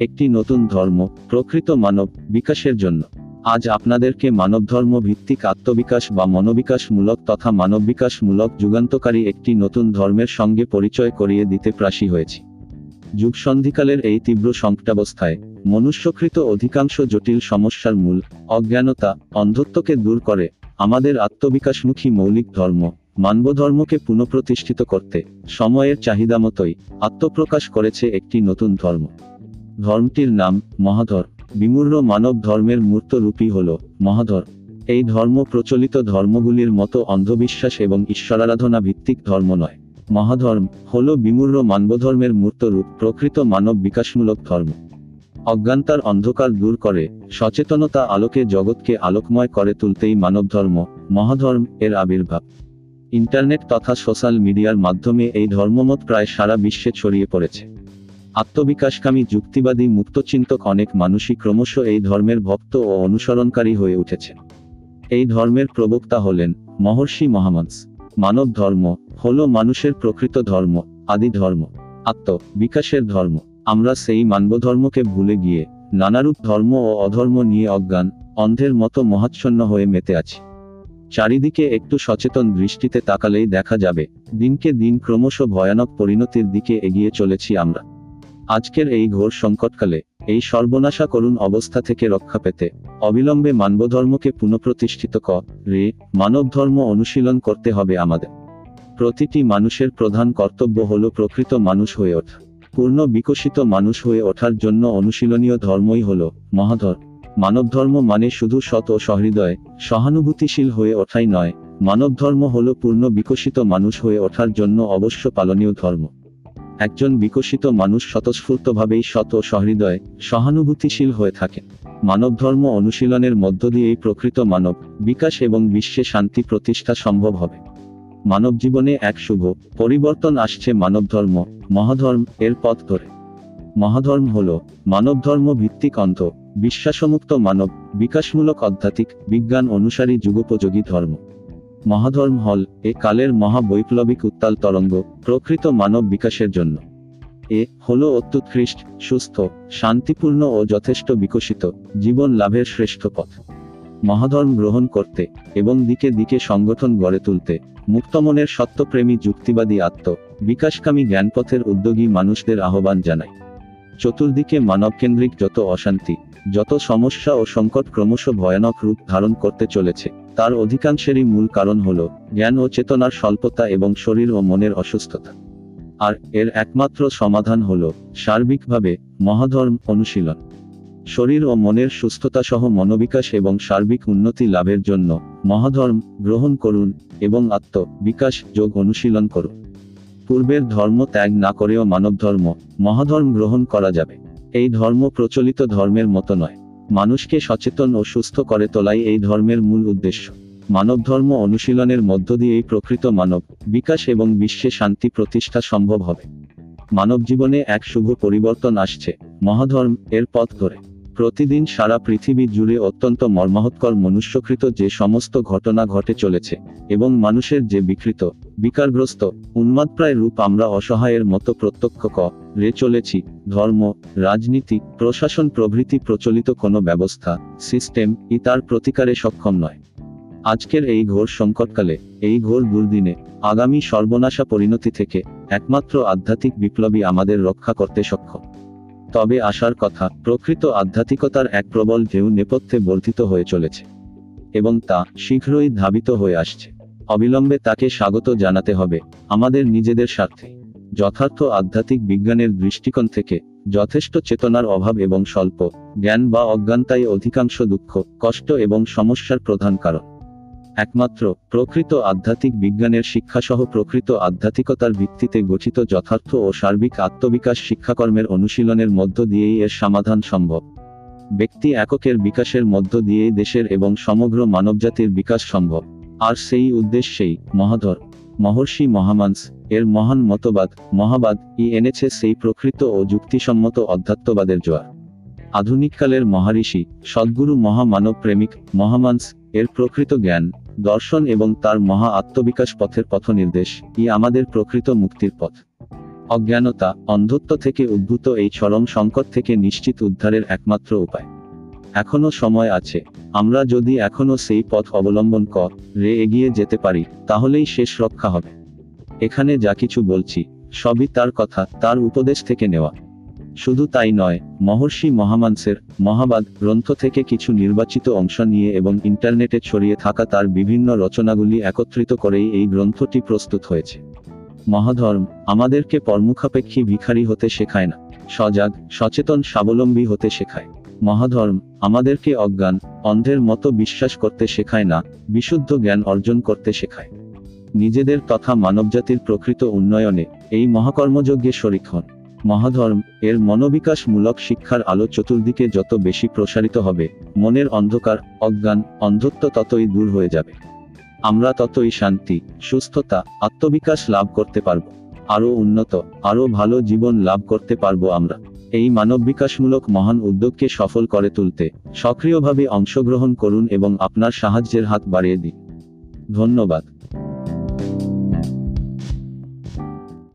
একটি নতুন ধর্ম, প্রকৃত মানব বিকাশের জন্য। আজ আপনাদেরকে মানবধর্ম ভিত্তিক আত্মবিকাশ বা মনোবিকাশমূলক তথা মানববিকাশমূলক যুগান্তকারী একটি নতুন ধর্মের সঙ্গে পরিচয় করিয়ে দিতে প্রাসী হয়েছি। যুগসন্ধিকালের এই তীব্র সংকটাবস্থায়, মনুষ্যকৃত অধিকাংশ জটিল সমস্যার মূল অজ্ঞানতা অন্ধত্বকে দূর করে, আমাদের আত্মবিকাশমুখী মৌলিক ধর্ম, মানবধর্মকে পুনঃপ্রতিষ্ঠিত করতে, সময়ের চাহিদা মতোই আত্মপ্রকাশ করেছে একটি নতুন ধর্ম। ধর্মটির নাম মহাধর। বিমূর্ণ মানব ধর্মের মূর্ত রূপী হল মহাধর। এই ধর্ম প্রচলিত ধর্মগুলির মতো অন্ধবিশ্বাস এবং ঈশ্বরারাধনা ভিত্তিক ধর্ম নয়। মহাধর্ম হল বিমূর্ণ মানবধর্মের মূর্ত রূপ প্রকৃত মানব বিকাশমূলক ধর্ম। অজ্ঞানতার অন্ধকার দূর করে, সচেতনতা আলোকে জগৎকে আলোকময় করে তুলতেই মানবধর্ম মহাধর্ম এর আবির্ভাব। ইন্টারনেট তথা সোশ্যাল মিডিয়ার মাধ্যমে এই ধর্মমত প্রায় সারা বিশ্বে ছড়িয়ে পড়েছে। আত্মবিকাশকামী যুক্তিবাদী মুক্তচিন্তক অনেক মানুষই ক্রমশ এই ধর্মের ভক্ত ও অনুসরণকারী হয়ে উঠেছে। এই ধর্মের প্রবক্তা হলেন মহর্ষি মহামানস। মানব ধর্ম হল মানুষের প্রকৃত ধর্ম, আদি ধর্ম আত্ম বিকাশের ধর্ম। আমরা সেই মানবধর্মকে ভুলে গিয়ে নানারূপ ধর্ম ও অধর্ম নিয়ে অজ্ঞান, অন্ধের মতো মহাচ্ছন্ন হয়ে মেতে আছি। চারিদিকে একটু সচেতন দৃষ্টিতে তাকালেই দেখা যাবে, দিনকে দিন ক্রমশ ভয়ানক পরিণতির দিকে এগিয়ে চলেছি আমরা। আজকের এই ঘোর সংকটকালে, এই সর্বনাশা করুণ অবস্থা থেকে রক্ষা পেতে, অবিলম্বে মানবধর্মকে পুনঃপ্রতিষ্ঠিত ক, রে মানব ধর্ম অনুশীলন করতে হবে আমাদের। প্রতিটি মানুষের প্রধান কর্তব্য হল প্রকৃত মানুষ হয়ে ওঠা। পূর্ণ বিকশিত মানুষ হয়ে ওঠার জন্য অনুশীলনীয় ধর্মই হল মহাধর। মানব ধর্ম মানে শুধু সৎ ও সহৃদয়, সহানুভূতিশীল হয়ে ওঠাই নয়। মানব ধর্ম হল পূর্ণ বিকশিত মানুষ হয়ে ওঠার জন্য অবশ্য পালনীয় ধর্ম। একজন বিকশিত মানুষ স্বতঃস্ফূর্তভাবেই ও সহৃদয়, সহানুভূতিশীল হয়ে থাকে। মানব ধর্ম অনুশীলনের মধ্য দিয়েই প্রকৃত মানব বিকাশ এবং বিশ্বে শান্তি প্রতিষ্ঠা সম্ভব হবে। মানব জীবনে এক শুভ পরিবর্তন আসছে মানব ধর্ম মহাধর্ম, এর পথ ধরে। মহাধর্ম হল মানব ধর্ম ভিত্তিক অন্ধ, বিশ্বাসমুক্ত মানব, বিকাশমূলক আধ্যাত্মিক বিজ্ঞান অনুসারী যুগোপযোগী ধর্ম। মহাধর্ম হল এ কালের মহাবৈপ্লবিক উত্তাল তরঙ্গ প্রকৃত মানব বিকাশের জন্য। এ হল অত্যুৎকৃষ্ট, সুস্থ, শান্তিপূর্ণ ও যথেষ্ট বিকশিত জীবন লাভের শ্রেষ্ঠ পথ। মহাধর্ম গ্রহণ করতে এবং দিকে দিকে সংগঠন গড়ে তুলতে মুক্তমনের সত্যপ্রেমী যুক্তিবাদী আত্ম বিকাশকামী জ্ঞানপথের উদ্যোগী মানুষদের আহ্বান জানায় চতুর্দিকে মানবকেন্দ্রিক যত অশান্তি, যত সমস্যা ও সংকট ক্রমশ ভয়ানক রূপ ধারণ করতে চলেছে তার অধিকাংশেরই মূল কারণ হল জ্ঞান ও চেতনার স্বল্পতা এবং শরীর ও মনের অসুস্থতা। আর এর একমাত্র সমাধান হল সার্বিকভাবে মহাধর্ম অনুশীলন। শরীর ও মনের সুস্থতা সহ মনোবিকাশ এবং সার্বিক উন্নতি লাভের জন্য মহাধর্ম গ্রহণ করুন এবং আত্ম বিকাশ যোগ অনুশীলন করুন। পূর্বের ধর্ম ত্যাগ না করেও মানব ধর্ম মহাধর্ম গ্রহণ করা যাবে। এই ধর্ম প্রচলিত ধর্মের মতো নয়। মানুষকে সচেতন ও সুস্থ করে তোলাই এই ধর্মের মূল উদ্দেশ্য। মানব ধর্ম অনুশীলনের মধ্য দিয়েই প্রকৃত মানব বিকাশ এবং বিশ্বে শান্তি প্রতিষ্ঠা সম্ভব হবে। মানব জীবনে এক শুভ পরিবর্তন আসছে, মহাধর্ম এর পথ ধরে। প্রতিদিন সারা পৃথিবী জুড়ে অত্যন্ত মর্মাহৎকর মনুষ্যকৃত যে সমস্ত ঘটনা ঘটে চলেছে এবং মানুষের যে বিকৃত, বিকারগ্রস্ত, উন্মাদপ্রায় রূপ আমরা অসহায়ের মতো প্রত্যক্ষ ক রে চলেছি, ধর্ম, রাজনীতি, প্রশাসন প্রভৃতি প্রচলিত কোনো ব্যবস্থা, সিস্টেম ই তার প্রতিকারে সক্ষম নয়। আজকের এই ঘোর সংকটকালে, এই ঘোর দুর্দিনে, আগামী সর্বনাশা পরিণতি থেকে, একমাত্র আধ্যাত্মিক বিপ্লবী আমাদের রক্ষা করতে সক্ষম। তবে আসার কথা, প্রকৃত আধ্যাত্মিকতার এক প্রবল ঢেউ নেপথ্যে বর্ধিত হয়ে চলেছে। এবং তা, শীঘ্রই ধাবিত হয়ে আসছে। অবিলম্বে তাকে স্বাগত জানাতে হবে, আমাদের নিজেদের স্বার্থে। যথার্থ আধ্যাত্মিক বিজ্ঞানের দৃষ্টিকোণ থেকে যথেষ্ট চেতনার অভাব এবং স্বল্প জ্ঞান বা অজ্ঞানতাই অধিকাংশ দুঃখ, কষ্ট এবং সমস্যার প্রধান কারণ। একমাত্র প্রকৃত আধ্যাত্মিক বিজ্ঞানের শিক্ষাসহ প্রকৃত আধ্যাত্মিকতার ভিত্তিতে গঠিত যথার্থ ও সার্বিক আত্মবিকাশ শিক্ষাকর্মের অনুশীলনের মধ্য দিয়েই এর সমাধান সম্ভব। ব্যক্তি এককের বিকাশের মধ্য দিয়েই দেশের এবং সমগ্র মানবজাতির বিকাশ সম্ভব। আর সেই উদ্দেশ্যেই মহাধর মহর্ষি মহামানস এর মহান মতবাদ, মহাবাদ, ই এনেছে সেই প্রকৃত ও যুক্তিসম্মত অধ্যাত্মবাদের জোয়ার। আধুনিককালের মহারিষি, সদ্গুরু মহামানব প্রেমিক, মহামানস, এর প্রকৃত জ্ঞান, দর্শন এবং তার মহা আত্মবিকাশ পথের পথ নির্দেশ ই আমাদের প্রকৃত মুক্তির পথ। অজ্ঞানতা, অন্ধত্ব থেকে উদ্ভূত এই চরম সংকট থেকে নিশ্চিত উদ্ধারের একমাত্র উপায়। এখনও সময় আছে, আমরা যদি এখনও সেই পথ অবলম্বন কর রে এগিয়ে যেতে পারি, তাহলেই শেষ রক্ষা হবে। এখানে যা কিছু বলছি, সবই তার কথা, তার উপদেশ থেকে নেওয়া। শুধু তাই নয়, মহর্ষি মহামানসের মহাবাদ গ্রন্থ থেকে কিছু নির্বাচিত অংশ নিয়ে এবং ইন্টারনেটে ছড়িয়ে থাকা তার বিভিন্ন রচনাগুলি একত্রিত করেই এই গ্রন্থটি প্রস্তুত হয়েছে। মহাধর্ম, আমাদেরকে পরমুখাপেক্ষী ভিখারি হতে শেখায় না, সজাগ, সচেতন, স্বাবলম্বী হতে শেখায়। মহাধর্ম, আমাদেরকে অজ্ঞান, অন্ধের মতো বিশ্বাস করতে শেখায় না, বিশুদ্ধ জ্ঞান অর্জন করতে শেখায়। নিজেদের তথা মানবজাতির প্রকৃত উন্নয়নে এই মহাকর্মযজ্ঞে শরিক হন। মহাধর্ম এর মনোবিকাশমূলক শিক্ষার আলো চতুর্দিকে যত বেশি প্রসারিত হবে, মনের অন্ধকার, অজ্ঞান, অন্ধত্ব ততই দূর হয়ে যাবে। আমরা ততই শান্তি, সুস্থতা, আত্মবিকাশ লাভ করতে পারব। আরও উন্নত, আরও ভালো জীবন লাভ করতে পারব আমরা। এই মানব বিকাশমূলক মহান উদ্যোগকে সফল করে তুলতে সক্রিয়ভাবে অংশগ্রহণ করুন এবং আপনার সাহায্যের হাত বাড়িয়ে দিন। ধন্যবাদ।